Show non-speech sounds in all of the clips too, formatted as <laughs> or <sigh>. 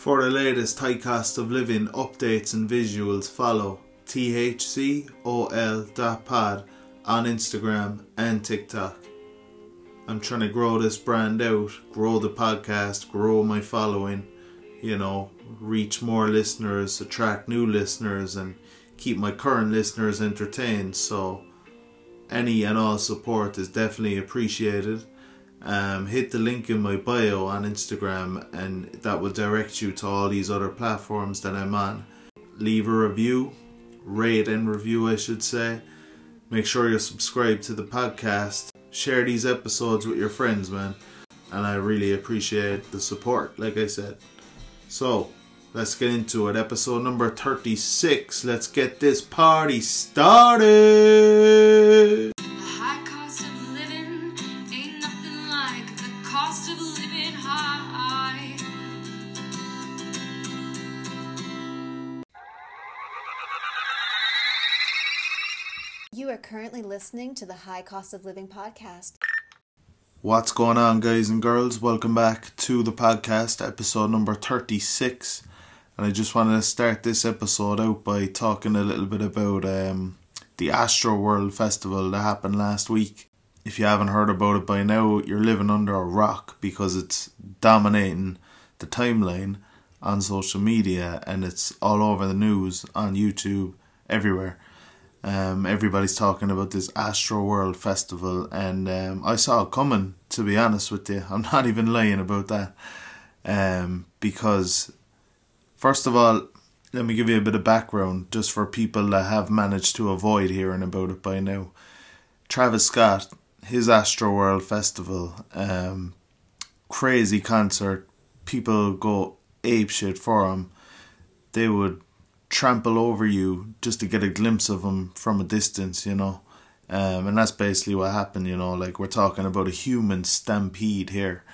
For the latest high cost of living updates and visuals, follow thcol.pod on Instagram and TikTok. I'm trying to grow this brand out, grow the podcast, grow my following, you know, reach more listeners, attract new listeners, and keep my current listeners entertained. So, any and all support is definitely appreciated. Um, hit the link in my bio on Instagram, and that will direct you to all these other platforms that I'm on. Leave a review, rate and review, I should say. Make sure you're subscribed to the podcast. Share these episodes with your friends, man. And I really appreciate the support, like I said. So, let's get into it. Episode number 36. Let's get this party started. Cost of living high. You are currently listening to the High Cost of Living podcast. What's going on, guys and girls? Welcome back to the podcast, episode number 36. And I just wanted to start this episode out by talking a little bit about um, the Astro World Festival that happened last week. If you haven't heard about it by now, you're living under a rock because it's dominating the timeline on social media and it's all over the news, on YouTube, everywhere. Um, everybody's talking about this Astro World Festival, and um, I saw it coming. To be honest with you, I'm <laughs> not even lying about that. Um, because first of all, let me give you a bit of background just for people that have managed to avoid hearing about it by now. Travis Scott, his Astro World Festival, um, crazy concert. People go ape shit for him. They would trample over you just to get a glimpse of him from a distance, you know. Um, and that's basically what happened, you know. Like we're talking about a human stampede here.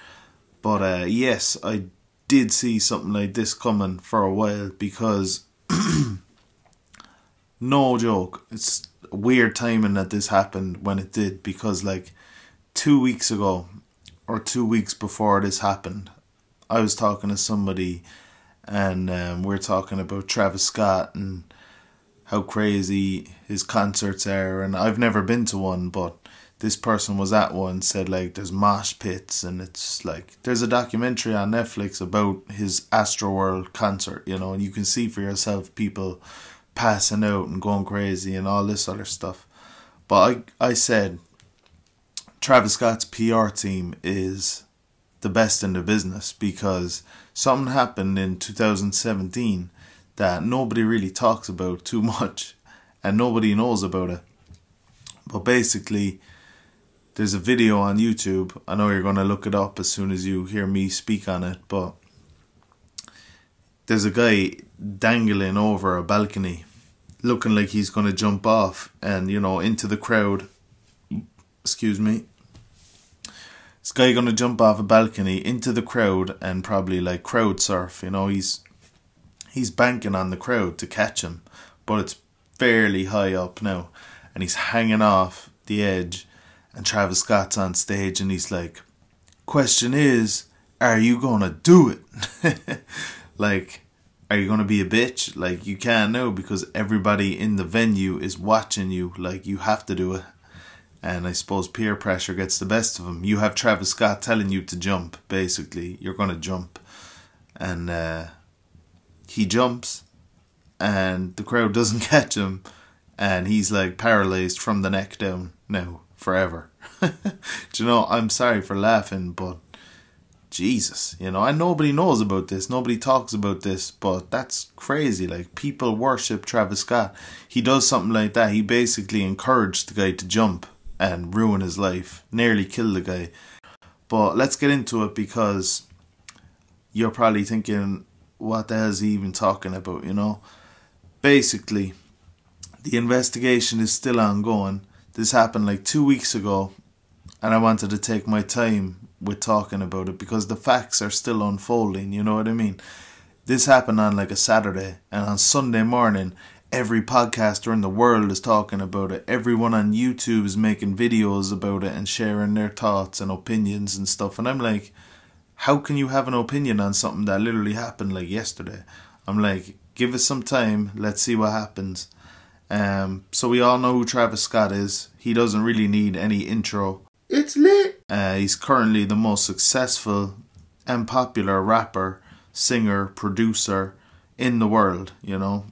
But uh, yes, I did see something like this coming for a while because <clears throat> no joke, it's weird timing that this happened when it did because like two weeks ago or two weeks before this happened, I was talking to somebody and um, we're talking about Travis Scott and how crazy his concerts are. And I've never been to one, but this person was at one. Said like there's mosh pits, and it's like there's a documentary on Netflix about his Astroworld concert. You know, and you can see for yourself people passing out and going crazy and all this other stuff. But I I said Travis Scott's PR team is the best in the business because something happened in 2017 that nobody really talks about too much and nobody knows about it. But basically, there's a video on YouTube. I know you're going to look it up as soon as you hear me speak on it, but there's a guy dangling over a balcony looking like he's going to jump off and, you know, into the crowd. Excuse me this guy gonna jump off a balcony into the crowd and probably like crowd surf. You know, he's he's banking on the crowd to catch him, but it's fairly high up now, and he's hanging off the edge. And Travis Scott's on stage, and he's like, "Question is, are you gonna do it? <laughs> like." Are you gonna be a bitch? Like you can't know because everybody in the venue is watching you. Like you have to do it and I suppose peer pressure gets the best of him. You have Travis Scott telling you to jump, basically. You're going to jump. And uh, he jumps, and the crowd <laughs> doesn't catch him, and he's like paralyzed from the neck down now, forever. <laughs> Do you know, I'm sorry for laughing, but Jesus, you know, and nobody knows about this, nobody talks about this, but that's crazy. Like, people worship Travis Scott. He does something like that. He basically encouraged the guy to jump and ruin his life, nearly kill the guy. But let's get into it because you're probably thinking, what the hell is he even talking about, you know? Basically, the investigation is still ongoing. This happened like two weeks ago, and I wanted to take my time with talking about it because the facts are still unfolding, you know what I mean? This happened on like a Saturday, and on Sunday morning, every podcaster in the world is talking about it. Everyone on YouTube is making videos about it and sharing their thoughts and opinions and stuff. And I'm like, how can you have an opinion on something that literally happened like yesterday? I'm like, give us some time, let's see what happens. Um, so we all know who Travis Scott is. He doesn't really need any intro. It's lit. Uh, he's currently the most successful and popular rapper, singer, producer in the world. You know,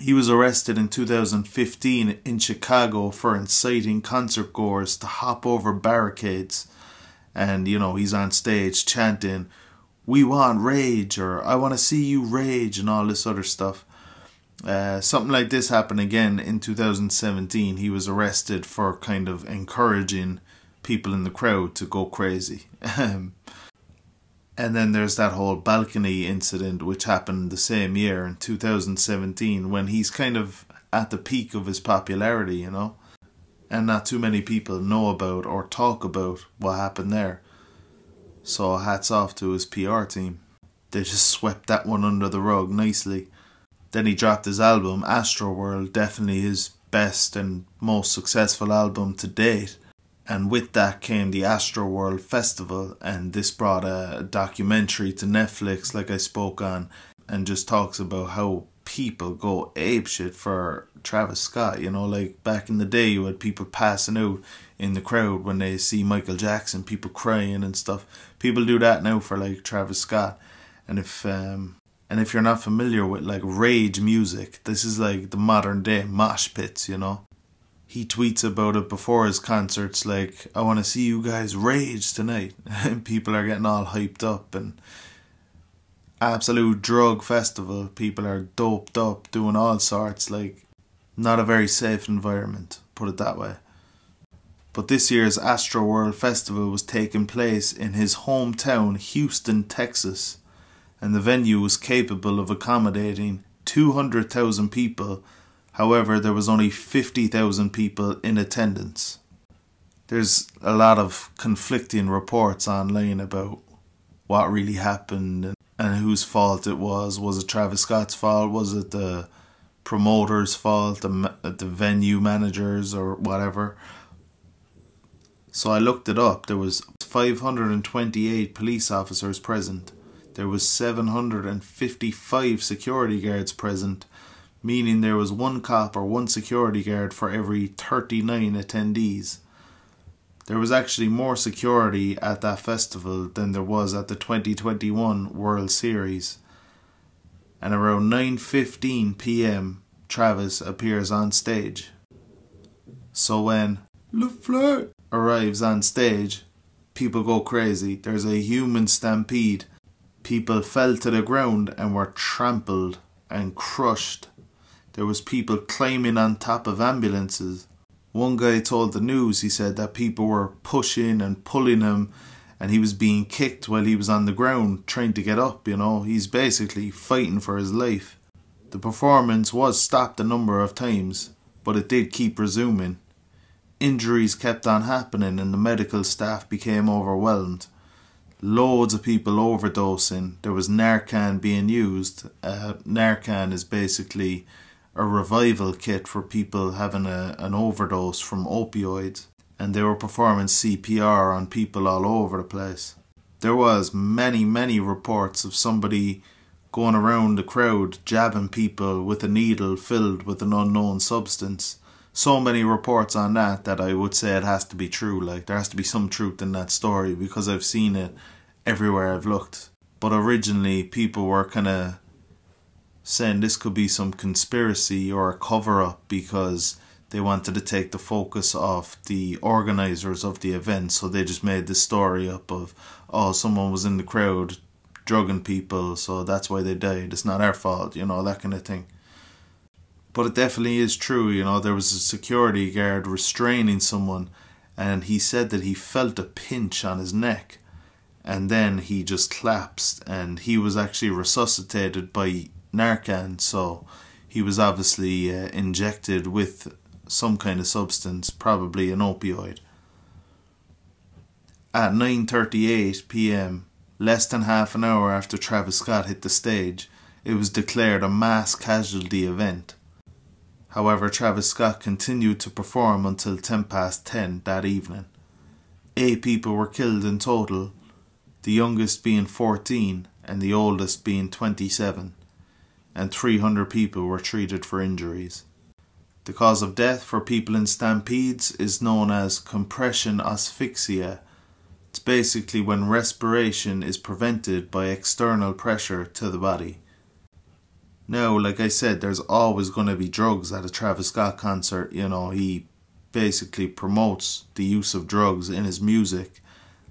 he was arrested in 2015 in Chicago for inciting concert goers to hop over barricades. And, you know, he's on stage chanting, We want rage, or I want to see you rage, and all this other stuff. Uh, something like this happened again in 2017. He was arrested for kind of encouraging people in the crowd to go crazy. <laughs> Um, and then there's that whole balcony incident, which happened the same year in 2017, when he's kind of at the peak of his popularity, you know? And not too many people know about or talk about what happened there. So hats off to his PR team. They just swept that one under the rug nicely. Then he dropped his album, Astroworld, definitely his best and most successful album to date. And with that came the Astroworld Festival, and this brought a documentary to Netflix, like I spoke on, and just talks about how people go apeshit for Travis Scott. You know, like back in the day, you had people passing out in the crowd when they see Michael Jackson, people crying and stuff. People do that now for like Travis Scott, and if um, and if you're not familiar with like rage music, this is like the modern day mosh pits. You know, he tweets about it before his concerts like i want to see you guys rage tonight. <laughs> And people are getting all hyped up and absolute drug festival. People are doped up doing all sorts like not a very safe environment put it that way. But this year's Astroworld Festival was taking place in his hometown, Houston, Texas, and the venue was capable of accommodating 200,000 people However, there was only 50,000 people in attendance. There's a lot of conflicting reports online about what really happened and, and whose fault it was. Was it Travis Scott's fault? Was it the promoter's fault, the, the venue managers, or whatever? So I looked it up. There was 528 police officers present. There was 755 security guards present meaning there was one cop or one security guard for every 39 attendees. There was actually more security at that festival than there was at the 2021 World Series. And around 9:15 p.m., Travis appears on stage. So when LaFleur arrives on stage, people go crazy. There's a human stampede. People fell to the ground and were trampled and crushed there was people climbing on top of ambulances. One guy told the news, he said that people were pushing and pulling him and he was being kicked while he was on the ground trying to get up, you know. He's basically fighting for his life. The performance was stopped a number of times, but it did keep resuming. Injuries kept on happening and the medical staff became overwhelmed. Loads of people overdosing. There was Narcan being used. Uh, Narcan is basically a revival kit for people having a, an overdose from opioids, and they were performing CPR on people all over the place. There was many, many reports of somebody going around the crowd jabbing people with a needle filled with an unknown substance. So many reports on that that I would say it has to be true. Like there has to be some truth in that story because I've seen it everywhere I've looked. But originally people were kind of saying this could be some conspiracy or a cover up because they wanted to take the focus off the organizers of the event. So they just made this story up of, oh, someone was in the crowd drugging people, so that's why they died. It's not our fault, you know, that kind of thing. But it definitely is true, you know, there was a security guard restraining someone and he said that he felt a pinch on his neck and then he just collapsed and he was actually resuscitated by Narcan, so he was obviously uh, injected with some kind of substance, probably an opioid. At 9:38 p.m., less than half an hour after Travis Scott hit the stage, it was declared a mass casualty event. However, Travis Scott continued to perform until 10 past 10 that evening. Eight people were killed in total, the youngest being 14 and the oldest being 27, and 300 people were treated for injuries. The cause of death for people in stampedes is known as compression asphyxia. It's basically when respiration is prevented by external pressure to the body. Now, like I said, there's always going to be drugs at a Travis Scott concert. You know, he basically promotes the use of drugs in his music.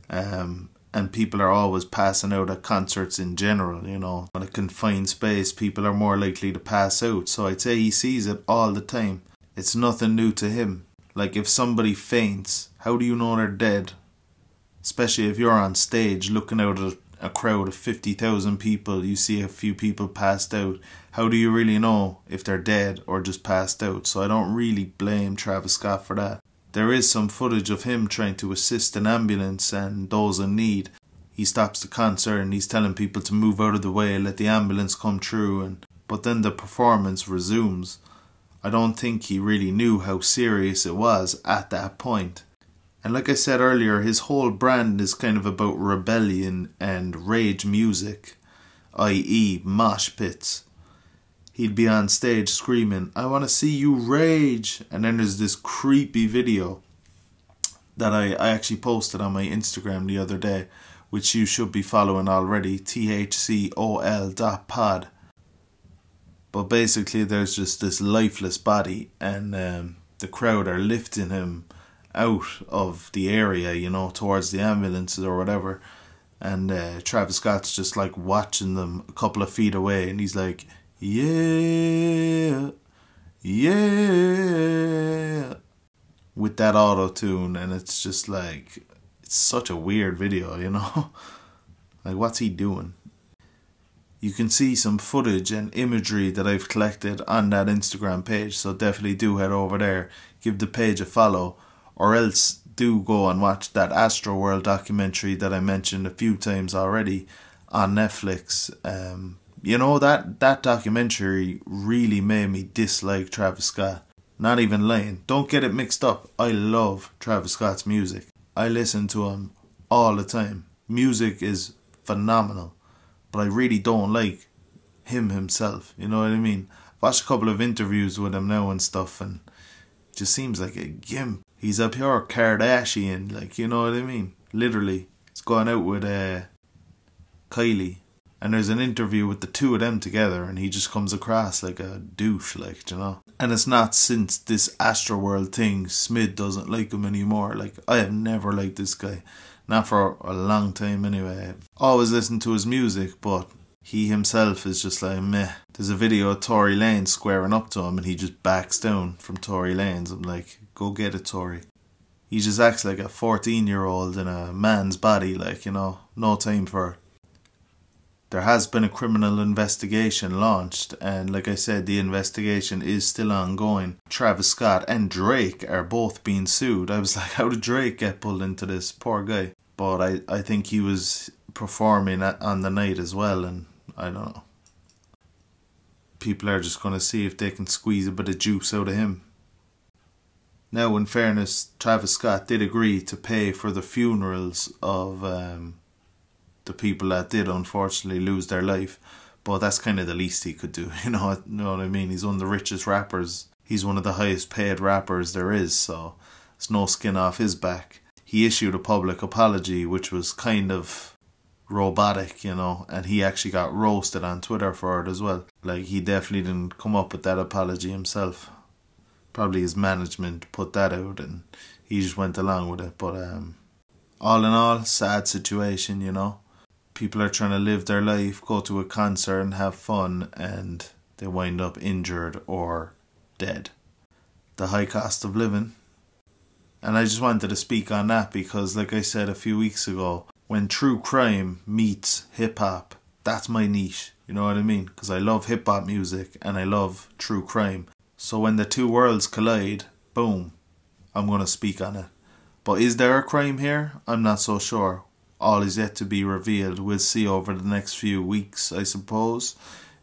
Um, and people are always passing out at concerts in general, you know. In a confined space, people are more likely to pass out. So I'd say he sees it all the time. It's nothing new to him. Like if somebody faints, how do you know they're dead? Especially if you're on stage looking out at a crowd of 50,000 people, you see a few people passed out. How do you really know if they're dead or just passed out? So I don't really blame Travis Scott for that. There is some footage of him trying to assist an ambulance and those in need. He stops the concert and he's telling people to move out of the way, and let the ambulance come through and but then the performance resumes. I don't think he really knew how serious it was at that point. And like I said earlier, his whole brand is kind of about rebellion and rage music, i.e., mosh pits. He'd be on stage screaming, I want to see you rage. And then there's this creepy video that I, I actually posted on my Instagram the other day, which you should be following already, thcol dot pod. But basically, there's just this lifeless body, and um, the crowd are lifting him out of the area, you know, towards the ambulances or whatever. And uh, Travis Scott's just like watching them a couple of feet away, and he's like, "Yeah, yeah," with that auto tune, and it's just like it's such a weird video, you know. <laughs> like, what's he doing? You can see some footage and imagery that I've collected on that Instagram page, so definitely do head over there, give the page a follow or else do go and watch that Astro World documentary that I mentioned a few times already on Netflix. Um, you know that that documentary really made me dislike Travis Scott. Not even lying. Don't get it mixed up. I love Travis Scott's music. I listen to him all the time. Music is phenomenal, but I really don't like him himself. You know what I mean? I've watched a couple of interviews with him now and stuff, and just seems like a gimp he's a pure Kardashian, like you know what I mean. Literally, he's going out with uh, Kylie, and there's an interview with the two of them together, and he just comes across like a douche, like you know. And it's not since this Astroworld thing, Smith doesn't like him anymore. Like I have never liked this guy, not for a long time anyway. I've always listened to his music, but he himself is just like meh. There's a video of Tory Lanez squaring up to him and he just backs down from Tory Lanez. I'm like, go get it, Tory. He just acts like a 14 year old in a man's body, like, you know, no time for it. There has been a criminal investigation launched, and like I said, the investigation is still ongoing. Travis Scott and Drake are both being sued. I was <laughs> like, how did Drake get pulled into this? Poor guy. But I, I think he was performing on the night as well, and I don't know. People are just going to see if they can squeeze a bit of juice out of him. Now, in fairness, Travis Scott did agree to pay for the funerals of um, the people that did unfortunately lose their life, but that's kind of the least he could do. <laughs> You know, you know what I mean? He's one of the richest rappers. He's one of the highest paid rappers there is, so it's no skin off his back. He issued a public apology, which was kind of robotic, you know, and he actually got roasted on Twitter for it as well. Like he definitely didn't come up with that apology himself. Probably his management put that out and he just went along with it. But um all in all, sad situation, you know. People are trying to live their life, go to a concert and have fun and they wind up injured or dead. The high cost of living. And I just wanted to speak on that because like I said a few weeks ago, when true crime meets hip hop, that's my niche. You know what I mean? Because I love hip hop music and I love true crime. So when the two worlds collide, boom, I'm going to speak on it. But is there a crime here? I'm not so sure. All is yet to be revealed. We'll see over the next few weeks, I suppose.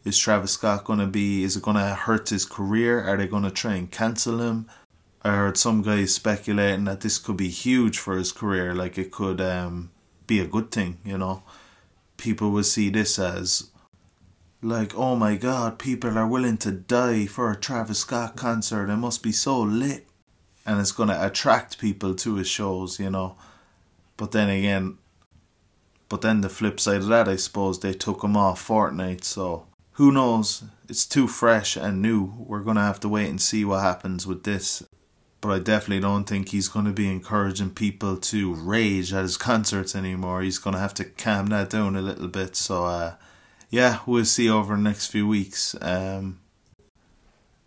Is Travis Scott going to be, is it going to hurt his career? Are they going to try and cancel him? I heard some guys speculating that this could be huge for his career. Like it could, um, be a good thing, you know. People will see this as like, oh my god, people are willing to die for a Travis Scott concert. It must be so lit. And it's going to attract people to his shows, you know. But then again, but then the flip side of that, I suppose, they took him off Fortnite, so who knows? It's too fresh and new. We're going to have to wait and see what happens with this. But I definitely don't think he's going to be encouraging people to rage at his <laughs> concerts anymore. He's going to have to calm that down a little bit. So, uh, yeah, we'll see over the next few weeks. Um,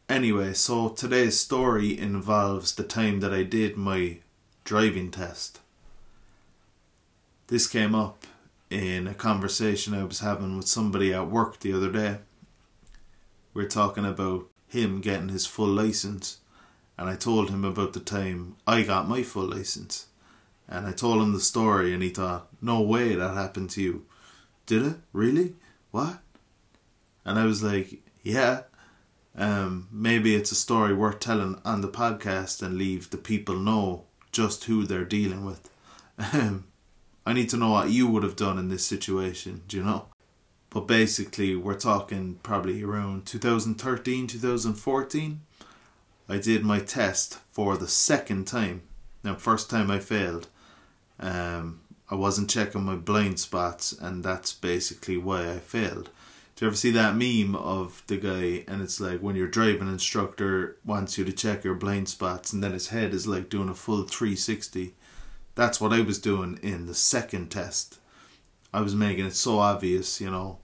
anyway, so today's story involves the time that I did my driving test. This came up in a conversation I was having with somebody at work the other day. We are talking about him getting his full license, and I told him about the time I got my full license. And I told him the story, and he thought, No way that happened to you. Did it? Really? What? And I was like, Yeah. Um, maybe it's a story worth telling on the podcast and leave the people know just who they're dealing with. <laughs> I need to know what you would have done in this situation, do you know? But basically, we're talking probably around 2013, 2014. I did my test for the second time. Now, first time I failed. Um, I wasn't checking my blind spots, and that's basically why I failed. Do you ever see that meme of the guy, and it's like when your driving instructor wants you to check your blind spots, and then his head is like doing a full 360 that's what I was doing in the second test. I was making it so obvious, you know,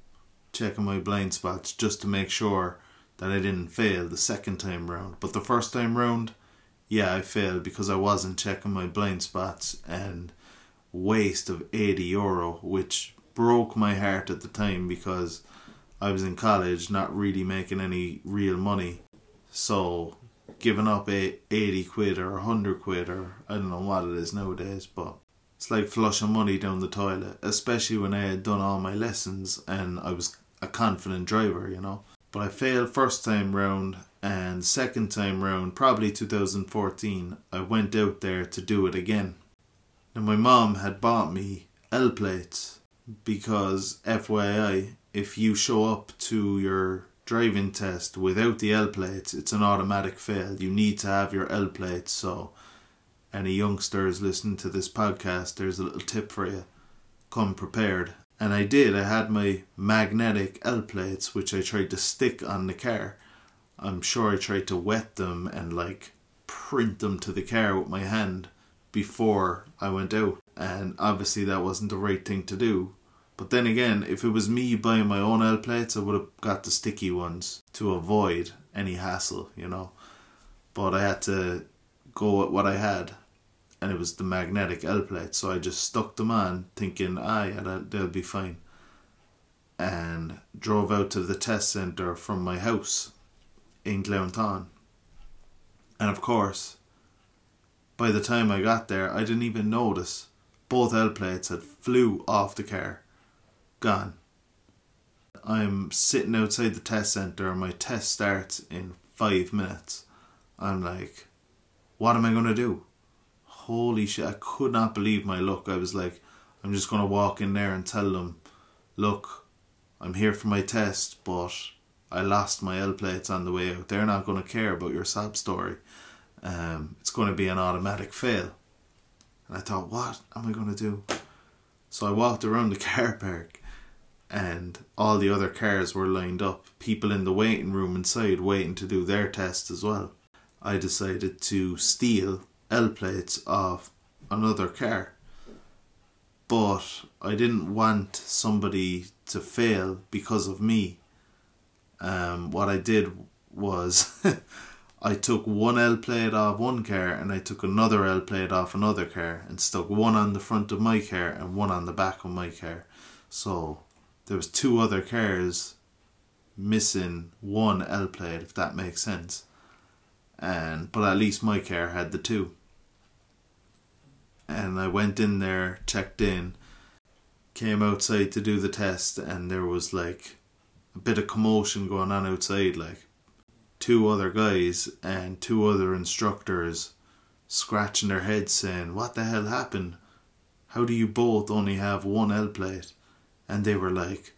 checking my blind spots just to make sure that I didn't fail the second time round. But the first time round, yeah, I failed because I wasn't checking my blind spots and waste of 80 euro, which broke my heart at the time because I was in college, not really making any real money. So giving up a 80 quid or 100 quid or I don't know what it is nowadays, but it's like flushing money down the toilet, especially when I had done all my lessons and I was a confident driver, you know. But I failed first time round and second time round, probably 2014, I went out there to do it again. Now my mom had bought me L plates because FYI, if you show up to your driving test without the L plates, it's an automatic fail. You need to have your L plates. So, any youngsters listening to this podcast, there's a little tip for you. Come prepared. And I did. I had my magnetic L plates, which I tried to stick on the car. I'm sure I tried to wet them and like print them to the car with my hand before I went out. And obviously, that wasn't the right thing to do but then again, if it was me buying my own L plates, I would have got the sticky ones to avoid any hassle, you know. But I had to go with what I had, and it was the magnetic L plates, so I just stuck them on, thinking, ah, yeah, they'll be fine. And drove out to the test centre from my house in Glounthaune. And of course, by the time I got there, I didn't even notice both L plates had flew off the car gone. I'm sitting outside the test centre and my test starts in five minutes. I'm like, what am I going to do? Holy shit, I could not believe my luck. I was like, I'm just going to walk in there and tell them, look, I'm here for my test, but I lost my L plates on the way out. They're not going to care about your sob story. Um, it's going to be an automatic fail. And I thought, what am I going to do? So I walked around the <laughs> car park and all the other cars were lined up, people in the waiting room inside waiting to do their test as well. I decided to steal L plates off another car. But I didn't want somebody to fail because of me. Um, what I did was <laughs> I took one L plate off one car and I took another L plate off another car and stuck one on the front of my car and one on the back of my car. So there was two other cars missing one L plate, if that makes sense. And but at least my car had the two. And I went in there, checked in, came outside to do the test, and there was like a bit of commotion going on outside, like two other guys and two other instructors scratching their heads saying, What the hell happened? how do you both only have one L plate? And they were like,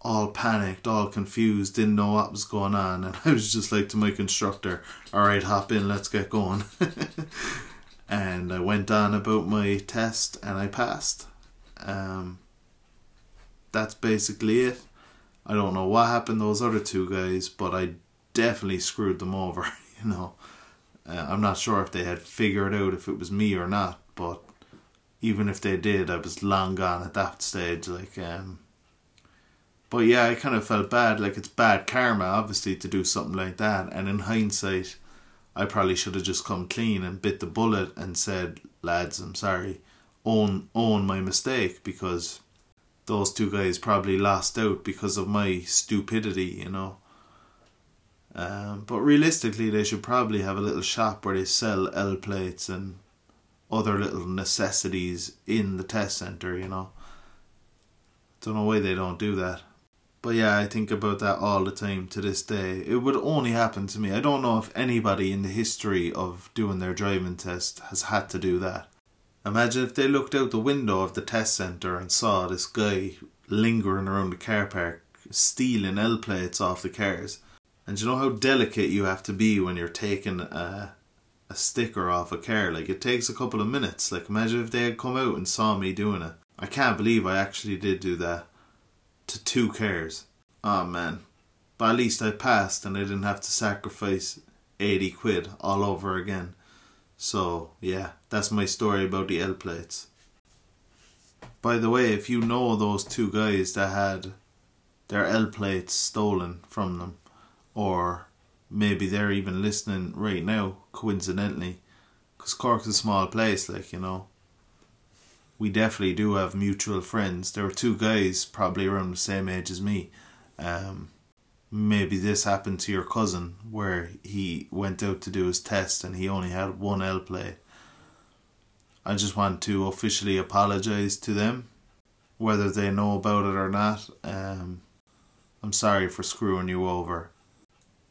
all panicked, all confused, didn't know what was going on. And <laughs> I was just like to my constructor, all right, hop in, let's get going. <laughs> and I went on about my test and I passed. Um, that's basically it. I don't know what happened to those other two guys, but I definitely screwed them over, <laughs> you know. Uh, I'm not sure if they had figured out if it was me or not, but even if they did, I was long gone at that stage. Like, um, but yeah, I kind of felt bad. Like it's bad karma, obviously, to do something like that. And in hindsight, I probably should have just come clean and bit the bullet and said, "Lads, I'm sorry, own own my mistake," because those two guys probably lost out because of my stupidity, you know. Um, but realistically, they should probably have a little shop where they sell L plates and other little necessities in the test center, you know. Don't know why they don't do that. But yeah, I think about that all the time to this day. It would only happen to me. I don't know if anybody in the history of doing their driving test has had to do that. Imagine if they looked out the window of the test centre and saw this guy lingering around the car park, stealing L plates off the cars. And you know how delicate you have to be when you're taking a, a sticker off a car? Like, it takes a couple of minutes. Like, imagine if they had come out and saw me doing it. I can't believe I actually did do that to two cars. Oh man. But at least I passed and I didn't have to sacrifice 80 quid all over again. So, yeah, that's my story about the L plates. By the way, if you know those two guys that had their L plates stolen from them, or maybe they're even listening right now, coincidentally, because Cork's a small place, like, you know, we definitely do have mutual friends. There were two guys probably around the same age as me. Um, maybe this happened to your cousin where he went out to do his test and he only had one L play. I just want to officially apologize to them, whether they know about it or not. Um, I'm sorry for screwing you over,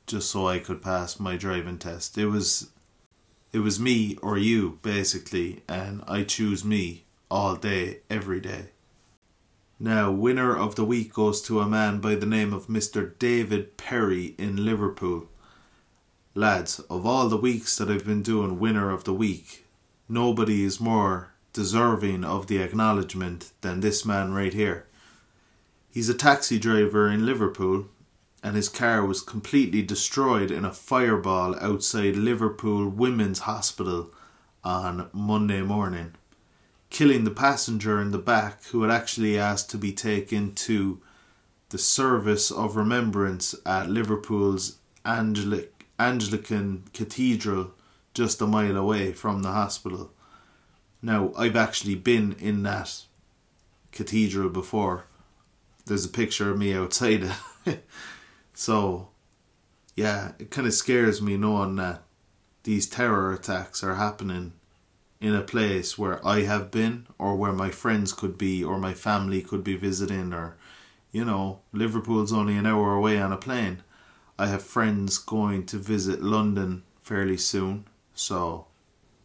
just so I could pass my driving test. It was, it was me or you basically, and I choose me all day, every day. Now, winner of the week goes to a man by the name of Mr. David Perry in Liverpool. Lads, of all the weeks that I've been doing winner of the week, nobody is more deserving of the acknowledgement than this man right here. He's a taxi driver in Liverpool, and his car was completely destroyed in a fireball outside Liverpool Women's Hospital on Monday morning killing the passenger in the back who had actually asked to be taken to the service of remembrance at Liverpool's Angelic, Anglican Cathedral just a mile away from the hospital. Now, I've actually been in that cathedral before. There's a picture of me outside it. <laughs> so, yeah, it kind of scares me knowing that these terror attacks are happening in a place where I have been or where my friends could be or my family could be visiting or you know, Liverpool's only an hour away on a plane. I have friends going to visit London fairly soon, so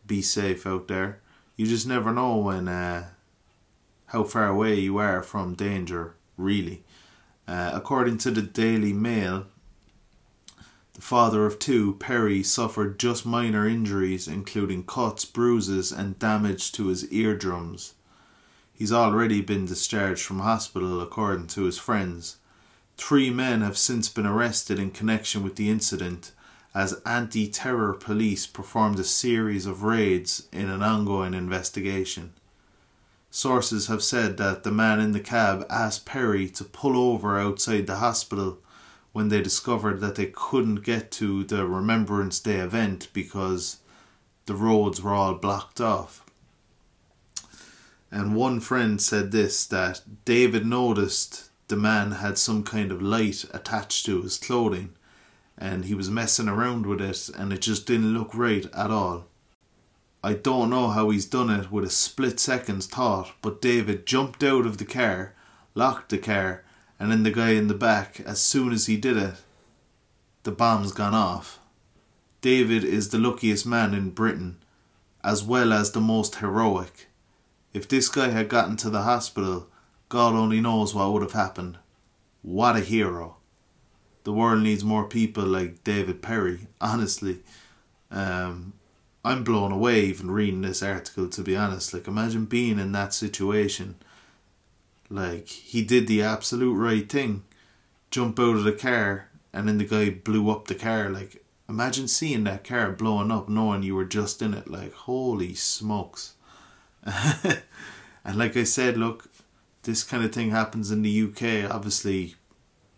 be safe out there. You just never know when uh, how far away you are from danger, really. Uh, according to the Daily Mail, the father of two, Perry, suffered just minor injuries, including cuts, bruises, and damage to his eardrums. He's already been discharged from hospital, according to his friends. Three men have since been arrested in connection with the incident, as anti terror police performed a series of raids in an ongoing investigation. Sources have said that the man in the cab asked Perry to pull over outside the hospital when they discovered that they couldn't get to the Remembrance Day event because the roads were all blocked off. And one friend said this that David noticed the man had some kind of light attached to his clothing and he was messing around with it and it just didn't look right at all. I don't know how he's done it with a split second's thought, but David jumped out of the car, locked the car, and then the guy in the back, as soon as he did it, the bomb's gone off. David is the luckiest man in Britain, as well as the most heroic. If this guy had gotten to the hospital, God only knows what would have happened. What a hero. The world needs more people like David Perry, honestly. Um, I'm blown away even reading this article, to be honest. Like, imagine being in that situation. Like, he did the absolute right thing jump out of the car, and then the guy blew up the car. Like, imagine seeing that car blowing up, knowing you were just in it. Like, holy smokes. <laughs> and like I said, look, this kind of thing happens in the UK, obviously,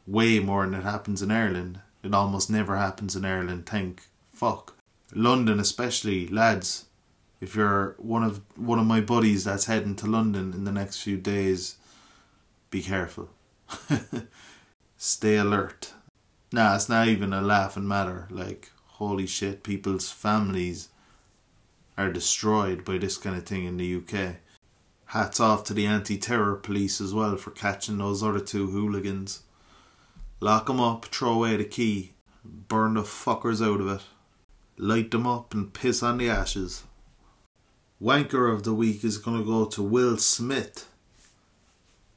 way more than it happens in Ireland. It almost never happens in Ireland, thank fuck. London, especially, lads. If you're one of one of my buddies that's heading to London in the next few days, be careful. <laughs> Stay alert. Nah, it's not even a laughing matter. Like, holy shit, people's families are destroyed by this kind of thing in the UK. Hats off to the anti terror police as well for catching those other two hooligans. Lock 'em up, throw away the key, burn the fuckers out of it, light them up and piss on the ashes. Wanker of the week is going to go to Will Smith.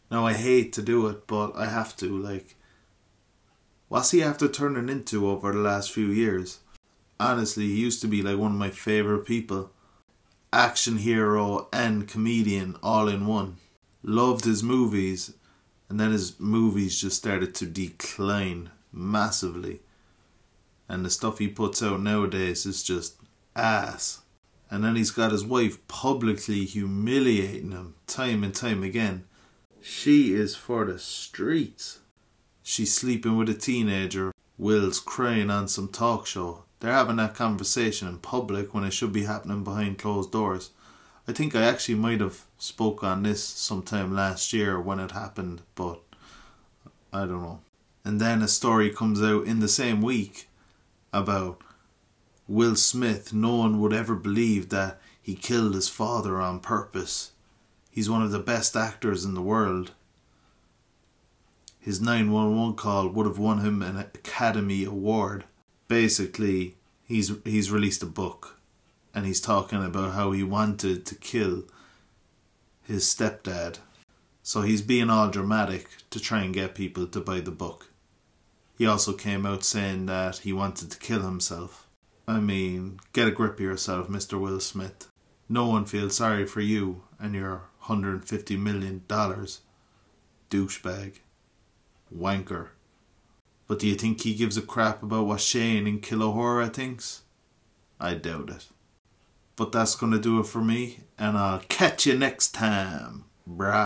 Now, I hate to do it, but I have to. Like, what's he after turning into over the last few years? Honestly, he used to be like one of my favourite people. Action hero and comedian all in one. Loved his movies, and then his movies just started to decline massively. And the stuff he puts out nowadays is just ass. And then he's got his wife publicly humiliating him time and time again. She is for the streets. She's sleeping with a teenager. Will's crying on some talk show. They're having that conversation in public when it should be happening behind closed doors. I think I actually might have spoke on this sometime last year when it happened, but I don't know. And then a story comes out in the same week about Will Smith. No one would ever believe that he killed his father on purpose. He's one of the best actors in the world. His 911 call would have won him an Academy Award. Basically, he's he's released a book and he's talking about how he wanted to kill his stepdad. So he's being all dramatic to try and get people to buy the book. He also came out saying that he wanted to kill himself. I mean, get a grip of yourself, Mr. Will Smith. No one feels sorry for you and your $150 million. Douchebag. Wanker. But do you think he gives a crap about what Shane in Killahora thinks? I doubt it. But that's gonna do it for me, and I'll catch you next time, brah.